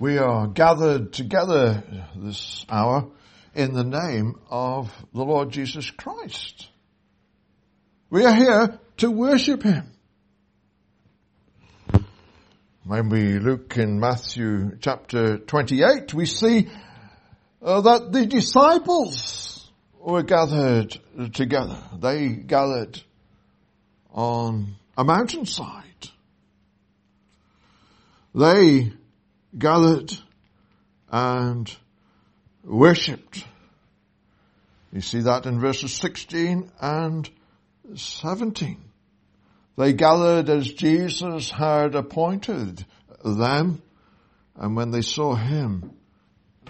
We are gathered together this hour in the name of the Lord Jesus Christ. We are here to worship Him. When we look in Matthew chapter 28, we see uh, that the disciples were gathered together. They gathered on a mountainside. They gathered and worshipped. You see that in verses 16 and 17. They gathered as Jesus had appointed them, and when they saw him,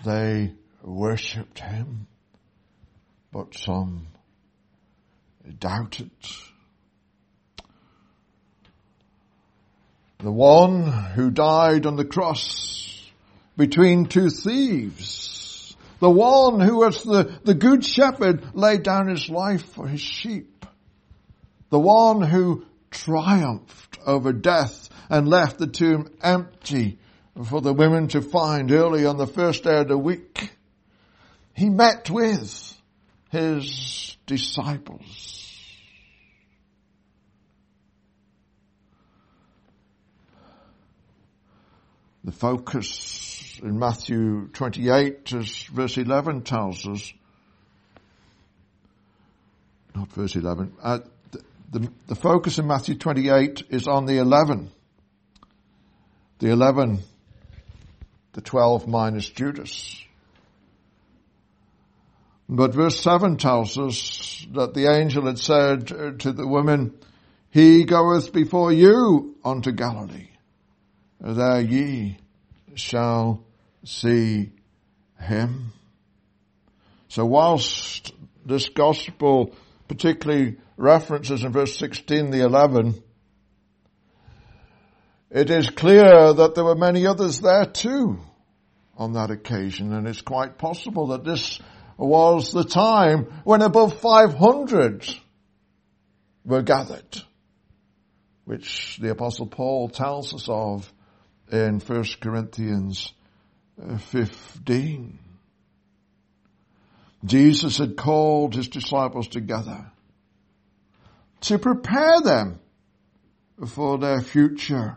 they worshipped him. But some doubted. The one who died on the cross between two thieves. The one who was the, the good shepherd laid down his life for his sheep. The one who triumphed over death and left the tomb empty for the women to find early on the first day of the week. He met with his disciples. The focus in Matthew 28, as verse 11 tells us, not verse 11, uh, the, the, the focus in Matthew 28 is on the 11. The 11, the 12 minus Judas. But verse 7 tells us that the angel had said to the woman, He goeth before you unto Galilee there ye shall see him. So whilst this gospel particularly references in verse 16 the 11, it is clear that there were many others there too on that occasion and it's quite possible that this was the time when above 500 were gathered, which the apostle Paul tells us of in 1 Corinthians uh, 15. Jesus had called his disciples together to prepare them for their future,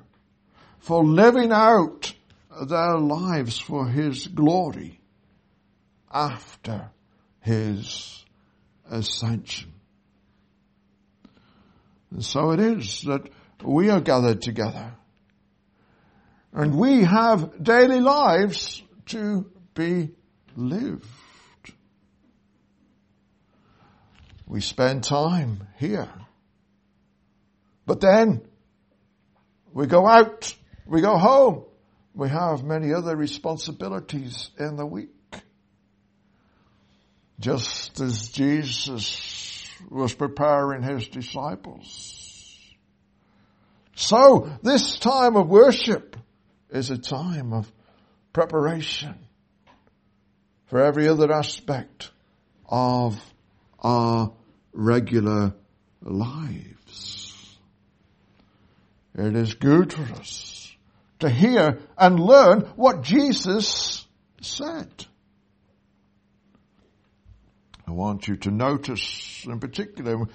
for living out their lives for his glory after his ascension. And so it is that we are gathered together and we have daily lives to be lived. We spend time here. But then we go out, we go home. We have many other responsibilities in the week. Just as Jesus was preparing his disciples. So this time of worship is a time of preparation for every other aspect of our regular lives. It is good for us to hear and learn what Jesus said. I want you to notice in particular,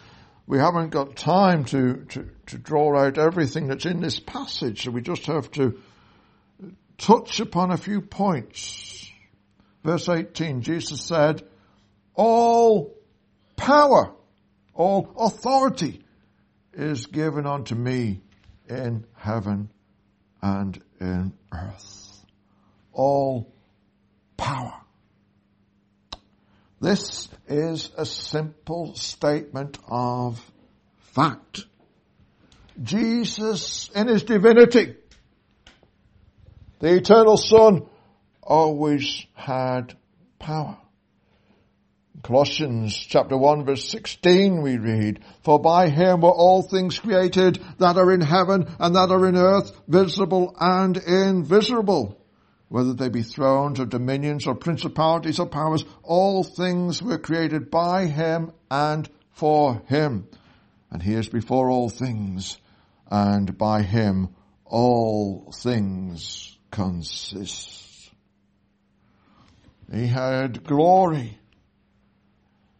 we haven't got time to, to, to draw out everything that's in this passage, so we just have to touch upon a few points. Verse 18, Jesus said, all power, all authority is given unto me in heaven and in earth. All power. This is a simple statement of fact. Jesus in his divinity the eternal Son always had power. Colossians chapter 1 verse 16 we read, For by him were all things created that are in heaven and that are in earth, visible and invisible. Whether they be thrones or dominions or principalities or powers, all things were created by him and for him. And he is before all things, and by him all things consist. He had glory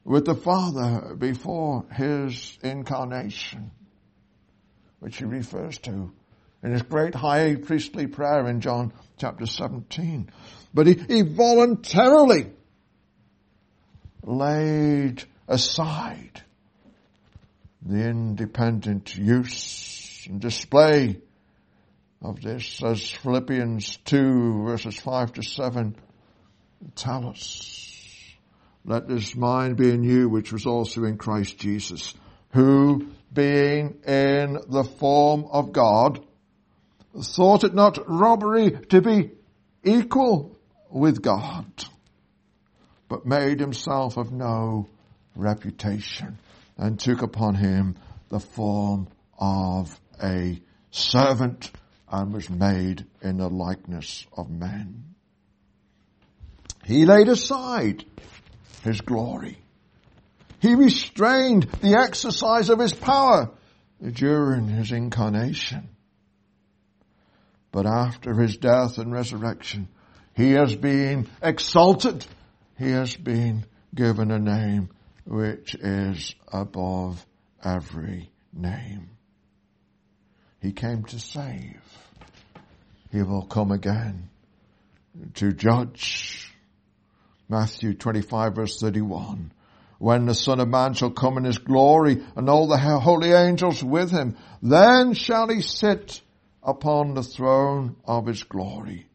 with the Father before his incarnation, which he refers to in his great high priestly prayer in John chapter 17. But he, he voluntarily laid aside the independent use and display of this as Philippians 2 verses 5 to 7 tell us. Let this mind be in you which was also in Christ Jesus, who being in the form of God, thought it not robbery to be equal with God, but made himself of no reputation and took upon him the form of a servant and was made in the likeness of men. He laid aside his glory. He restrained the exercise of his power during his incarnation. But after his death and resurrection, he has been exalted. He has been given a name which is above every name. He came to save. He will come again to judge. Matthew 25 verse 31. When the Son of Man shall come in his glory and all the holy angels with him, then shall he sit upon the throne of his glory.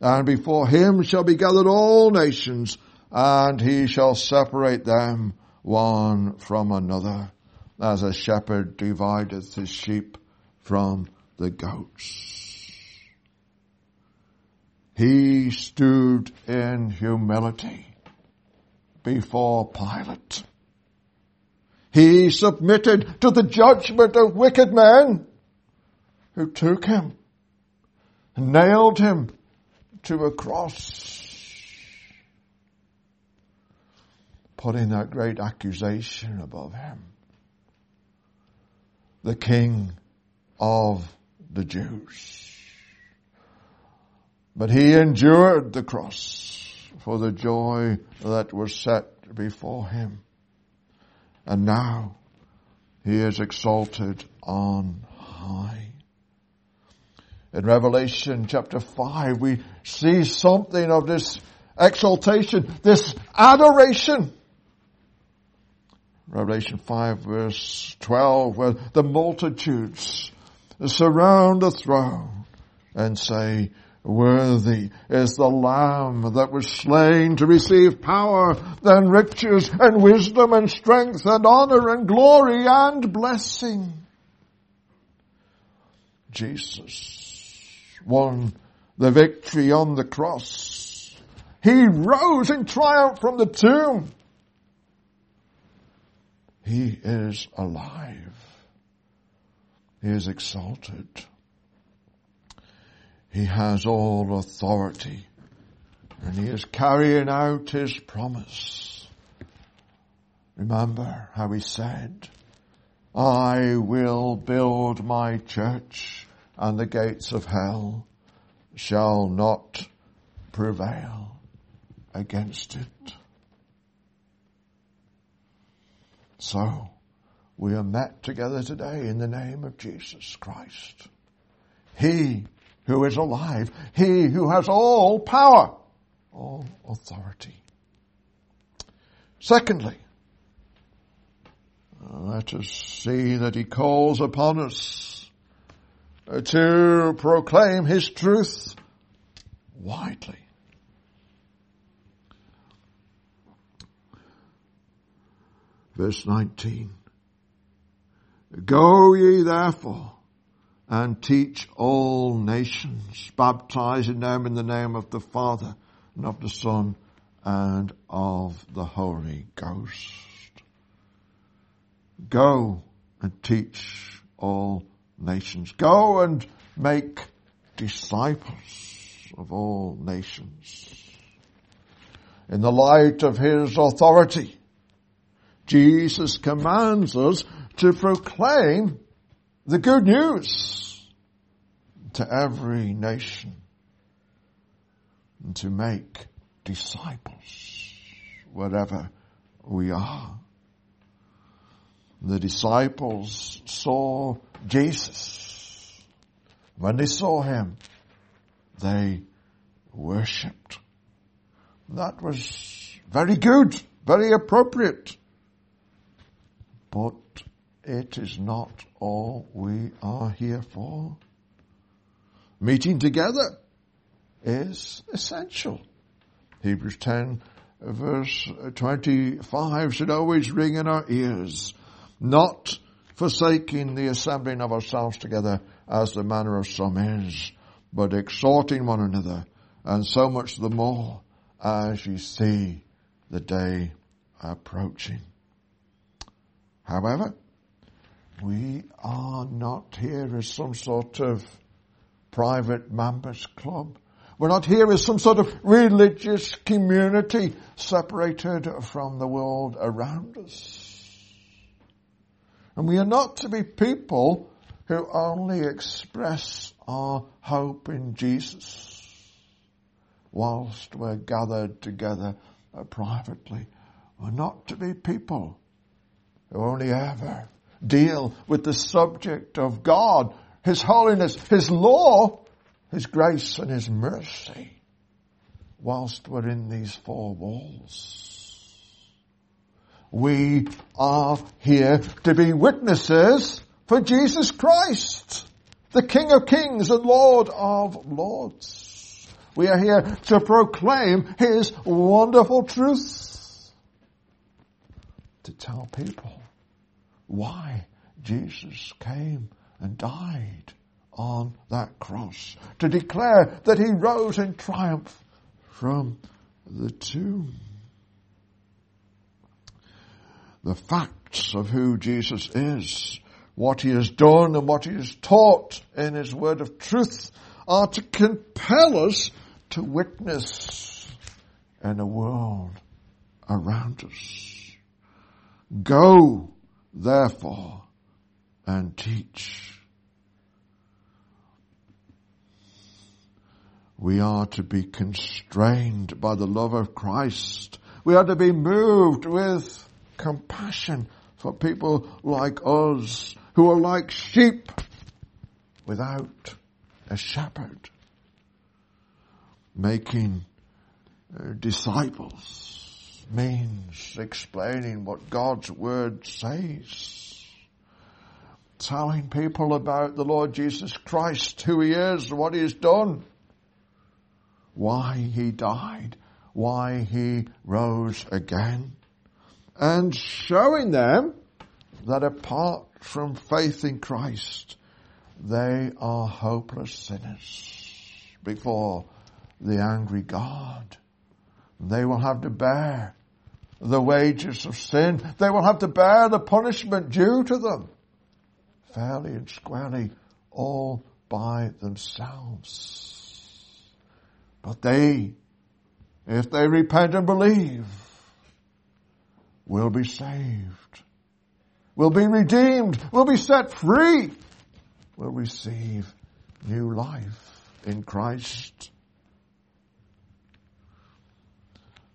And before him shall be gathered all nations, and he shall separate them one from another, as a shepherd divideth his sheep from the goats. He stood in humility before Pilate. He submitted to the judgment of wicked men who took him and nailed him to a cross. Putting that great accusation above him. The King of the Jews. But he endured the cross for the joy that was set before him. And now he is exalted on high. In Revelation chapter 5, we see something of this exaltation, this adoration. Revelation 5 verse 12, where the multitudes surround the throne and say, Worthy is the Lamb that was slain to receive power and riches and wisdom and strength and honor and glory and blessing. Jesus won the victory on the cross. He rose in triumph from the tomb. He is alive. He is exalted. He has all authority and he is carrying out his promise. Remember how he said, I will build my church and the gates of hell shall not prevail against it. So, we are met together today in the name of Jesus Christ. He who is alive, he who has all power, all authority. Secondly, uh, let us see that he calls upon us uh, to proclaim his truth widely. Verse 19. Go ye therefore and teach all nations, baptizing them in the name of the Father and of the Son and of the Holy Ghost. Go and teach all nations. Go and make disciples of all nations. In the light of His authority, Jesus commands us to proclaim the good news to every nation and to make disciples wherever we are. The disciples saw Jesus. When they saw him, they worshipped. That was very good, very appropriate. But it is not all we are here for. Meeting together is essential. Hebrews 10 verse 25 should always ring in our ears. Not forsaking the assembling of ourselves together as the manner of some is, but exhorting one another, and so much the more as you see the day approaching. However, we are not here as some sort of private members club. We're not here as some sort of religious community separated from the world around us. And we are not to be people who only express our hope in Jesus whilst we're gathered together privately. We're not to be people who only ever deal with the subject of God, His holiness, His law, His grace and His mercy whilst we're in these four walls. We are here to be witnesses for Jesus Christ, the King of Kings and Lord of Lords. We are here to proclaim His wonderful truth, to tell people why Jesus came and died on that cross, to declare that He rose in triumph from the tomb. The facts of who Jesus is, what He has done and what He has taught in His word of truth are to compel us to witness in a world around us. Go therefore, and teach. We are to be constrained by the love of Christ. We are to be moved with compassion for people like us who are like sheep without a shepherd. Making uh, disciples means explaining what God's Word says. Telling people about the Lord Jesus Christ, who He is, what He's done, why He died, why He rose again, and showing them that apart from faith in Christ, they are hopeless sinners before the angry God. They will have to bear the wages of sin. They will have to bear the punishment due to them. Fairly and squarely, all by themselves. But they, if they repent and believe, will be saved, will be redeemed, will be set free, will receive new life in Christ.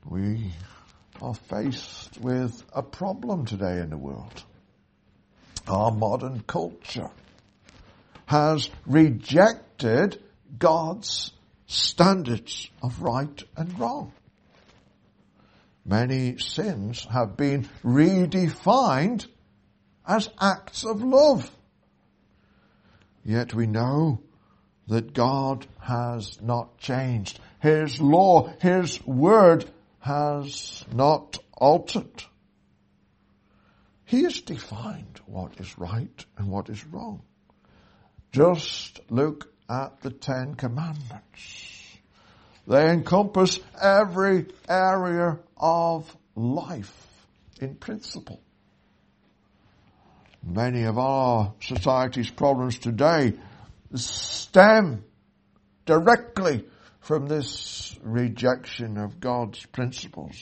We are faced with a problem today in the world. Our modern culture has rejected God's standards of right and wrong. Many sins have been redefined as acts of love. Yet we know that God has not changed. His law, His word has not altered. He has defined what is right and what is wrong. Just look at the Ten Commandments. They encompass every area of life in principle. Many of our society's problems today stem directly from this rejection of God's principles.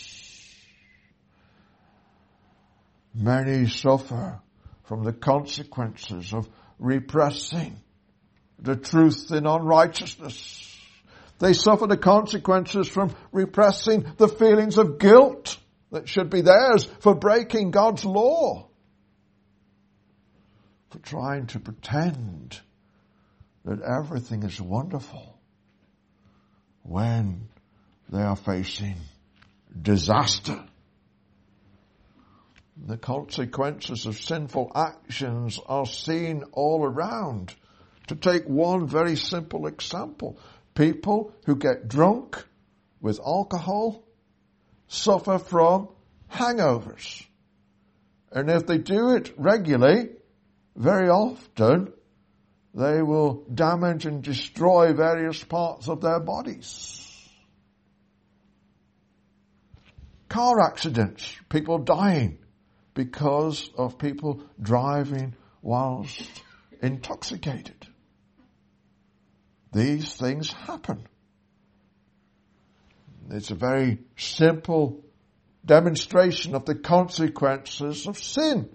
Many suffer from the consequences of repressing the truth in unrighteousness. They suffer the consequences from repressing the feelings of guilt that should be theirs for breaking God's law. For trying to pretend that everything is wonderful when they are facing disaster. The consequences of sinful actions are seen all around. To take one very simple example, people who get drunk with alcohol suffer from hangovers. And if they do it regularly, very often, they will damage and destroy various parts of their bodies. Car accidents, people dying because of people driving whilst intoxicated. These things happen. It's a very simple demonstration of the consequences of sin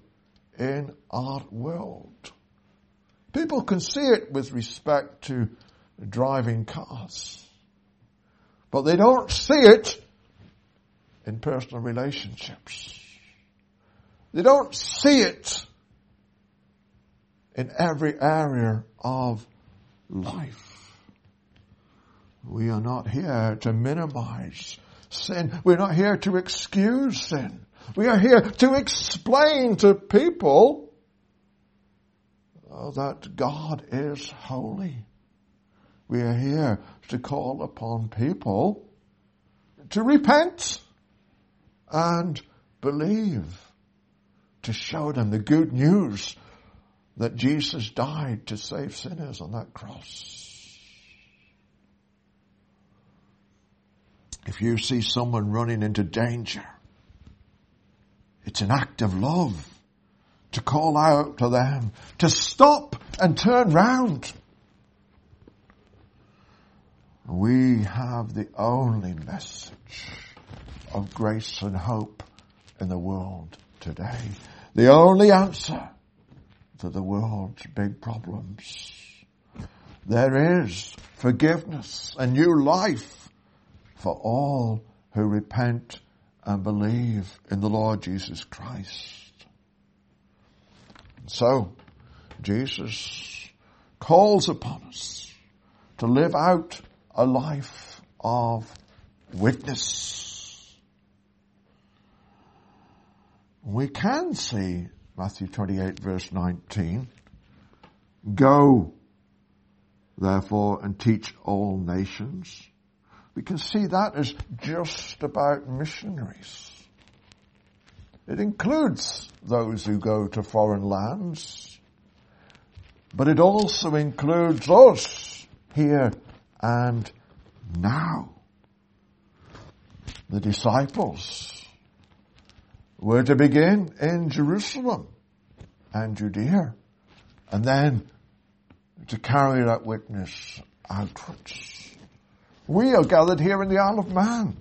in our world. People can see it with respect to driving cars, but they don't see it in personal relationships. They don't see it in every area of life. We are not here to minimize sin. We're not here to excuse sin. We are here to explain to people Oh, that God is holy. We are here to call upon people to repent and believe, to show them the good news that Jesus died to save sinners on that cross. If you see someone running into danger, it's an act of love to call out to them to stop and turn round. We have the only message of grace and hope in the world today. The only answer to the world's big problems. There is forgiveness, a new life for all who repent and believe in the Lord Jesus Christ. So, Jesus calls upon us to live out a life of witness. We can see Matthew 28 verse 19, go therefore and teach all nations we can see that as just about missionaries. It includes those who go to foreign lands, but it also includes us here and now. The disciples were to begin in Jerusalem and Judea and then to carry that witness outwards. We are gathered here in the Isle of Man.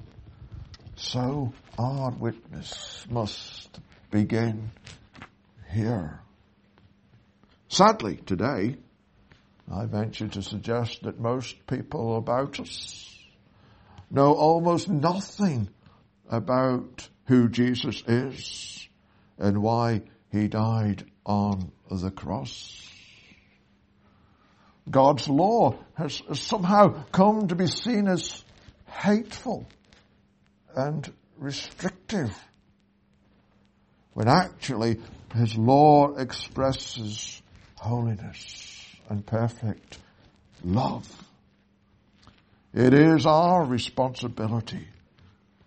So our witness must begin here. Sadly, today, I venture to suggest that most people about us know almost nothing about who Jesus is and why he died on the cross. God's law has somehow come to be seen as hateful and restrictive, when actually His law expresses holiness and perfect love. It is our responsibility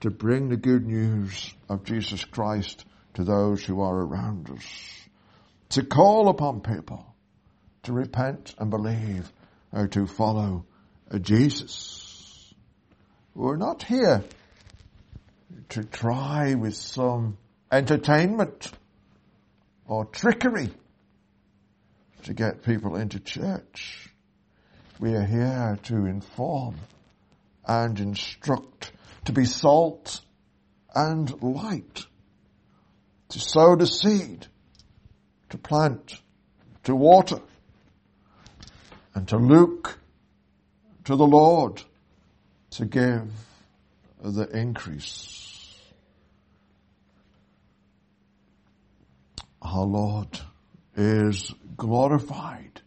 to bring the good news of Jesus Christ to those who are around us, to call upon people to repent and believe or to follow uh, Jesus. We're not here to try with some entertainment or trickery to get people into church. We are here to inform and instruct, to be salt and light, to sow the seed, to plant, to water, and to look to the Lord to give the increase. Our Lord is glorified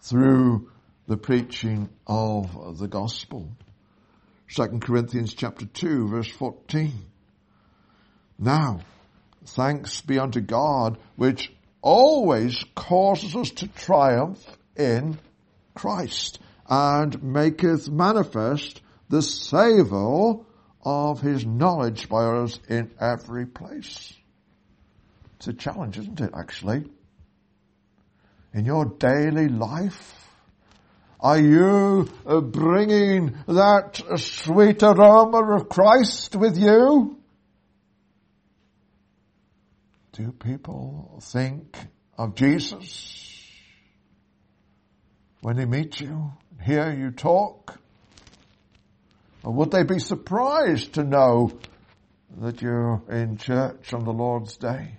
through the preaching of the gospel. 2 Corinthians chapter 2 verse 14. Now, thanks be unto God which always causes us to triumph in Christ and maketh manifest the savour of his knowledge by us in every place. It's a challenge, isn't it, actually? In your daily life, are you uh, bringing that sweet aroma of Christ with you? Do people think of Jesus when they meet you, hear you talk? Or would they be surprised to know that you're in church on the Lord's day?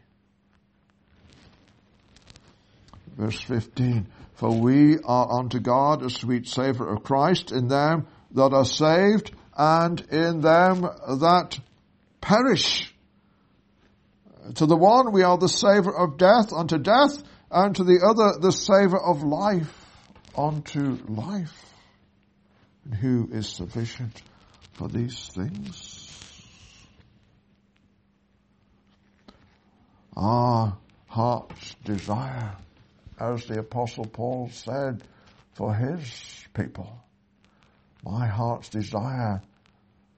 Verse 15, For we are unto God a sweet savour of Christ in them that are saved and in them that perish. To the one we are the savour of death unto death, and to the other the savour of life unto life. And who is sufficient for these things? Our heart's desire, as the apostle Paul said, for his people. My heart's desire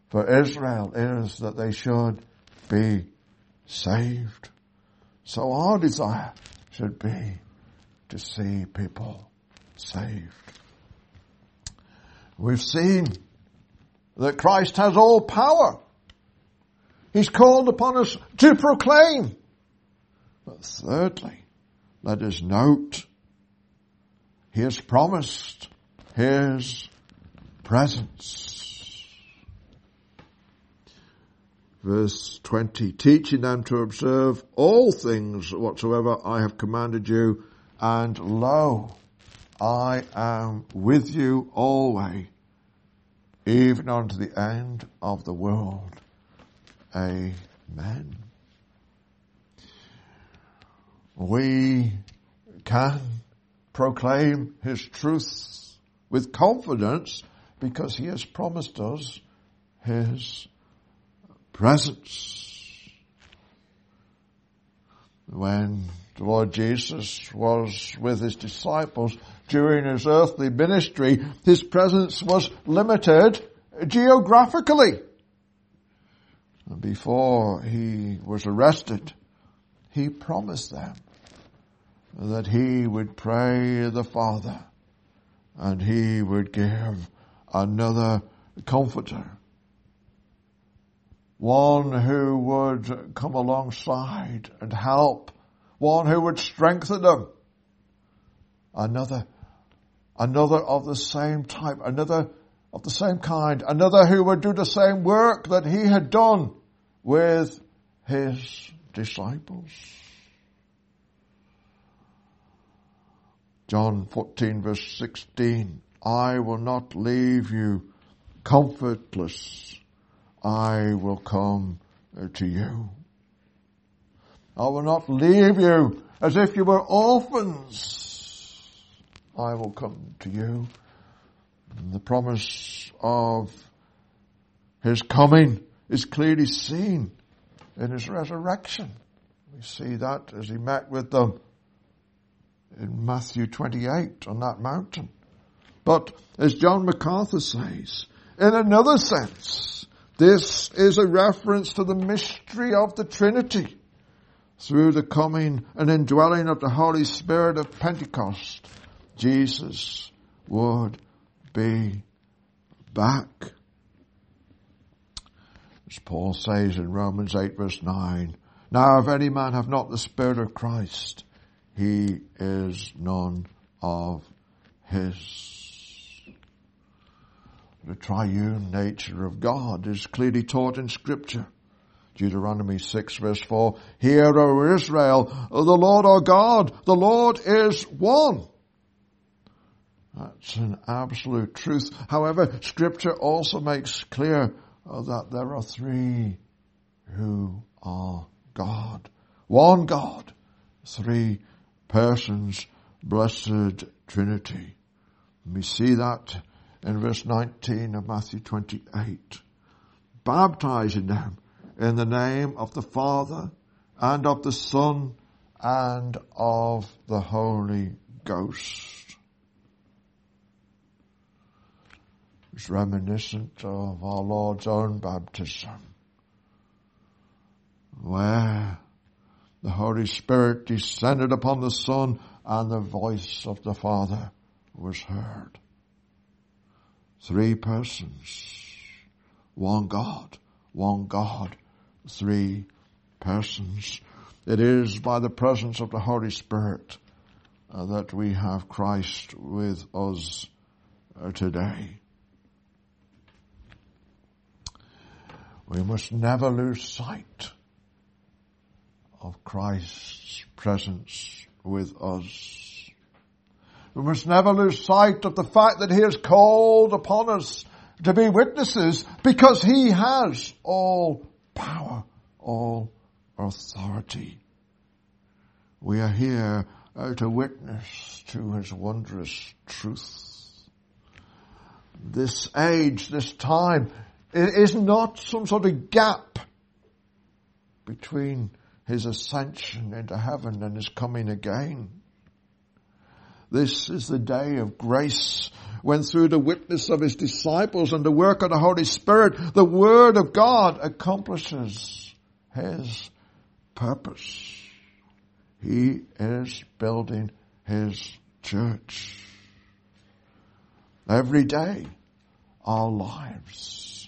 for Israel is that they should be saved. So our desire should be to see people saved. We've seen that Christ has all power. He's called upon us to proclaim. But thirdly, let us note, has promised His presence. Verse 20, teaching them to observe all things whatsoever I have commanded you, and lo, I am with you always, even unto the end of the world. Amen. We can proclaim His truth with confidence because He has promised us His presence. When the Lord Jesus was with his disciples during his earthly ministry, his presence was limited geographically. Before he was arrested, he promised them that he would pray the Father and he would give another comforter one who would come alongside and help, one who would strengthen them. Another, another of the same type, another of the same kind, another who would do the same work that he had done with his disciples. John 14 verse 16, I will not leave you comfortless. I will come to you. I will not leave you as if you were orphans. I will come to you. And the promise of his coming is clearly seen in his resurrection. We see that as he met with them in Matthew 28 on that mountain. But as John MacArthur says, in another sense, this is a reference to the mystery of the Trinity through the coming and indwelling of the Holy Spirit of Pentecost. Jesus would be back. Paul says in Romans 8 verse 9, Now if any man have not the Spirit of Christ, he is none of his. The triune nature of God is clearly taught in scripture. Deuteronomy 6 verse 4, Hear, O Israel, the Lord our God, the Lord is one. That's an absolute truth. However, scripture also makes clear uh, that there are three who are God. One God, three persons, blessed Trinity. We see that in verse 19 of Matthew 28. Baptizing them in the name of the Father and of the Son and of the Holy Ghost. It's reminiscent of our Lord's own baptism, where the Holy Spirit descended upon the Son and the voice of the Father was heard. Three persons, one God, one God, three persons. It is by the presence of the Holy Spirit uh, that we have Christ with us uh, today. We must never lose sight of Christ's presence with us. We must never lose sight of the fact that He has called upon us to be witnesses because He has all power, all authority. We are here uh, to witness to His wondrous truth. This age, this time, it is not some sort of gap between His ascension into heaven and His coming again. This is the day of grace when through the witness of his disciples and the work of the Holy Spirit, the Word of God accomplishes his purpose. He is building his church. Every day, our lives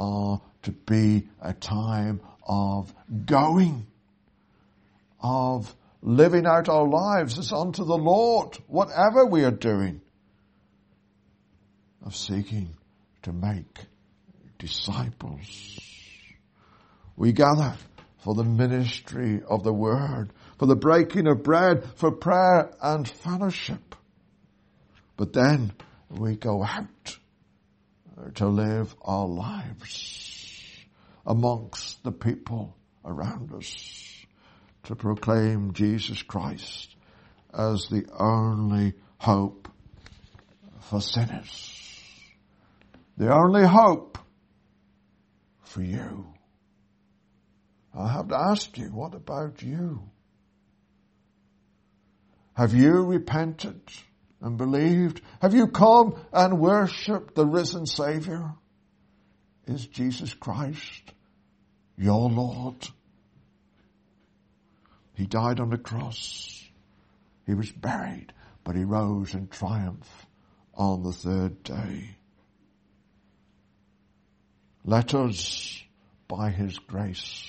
are to be a time of going, of living out our lives as unto the Lord, whatever we are doing, of seeking to make disciples. We gather for the ministry of the word, for the breaking of bread, for prayer and fellowship. But then we go out to live our lives amongst the people around us to proclaim Jesus Christ as the only hope for sinners. The only hope for you. I have to ask you, what about you? Have you repented and believed? Have you come and worshipped the risen Savior? Is Jesus Christ your Lord? He died on the cross. He was buried, but he rose in triumph on the third day. Let us, by his grace,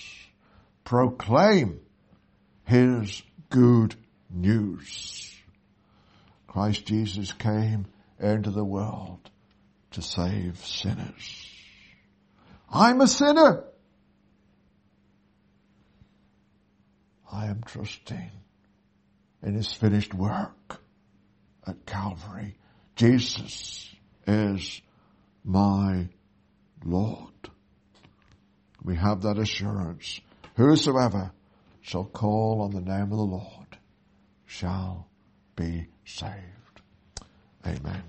proclaim his good news. Christ Jesus came into the world to save sinners. I'm a sinner. I am trusting in his finished work at Calvary. Jesus is my Lord. We have that assurance. Whosoever shall call on the name of the Lord shall be saved. Amen.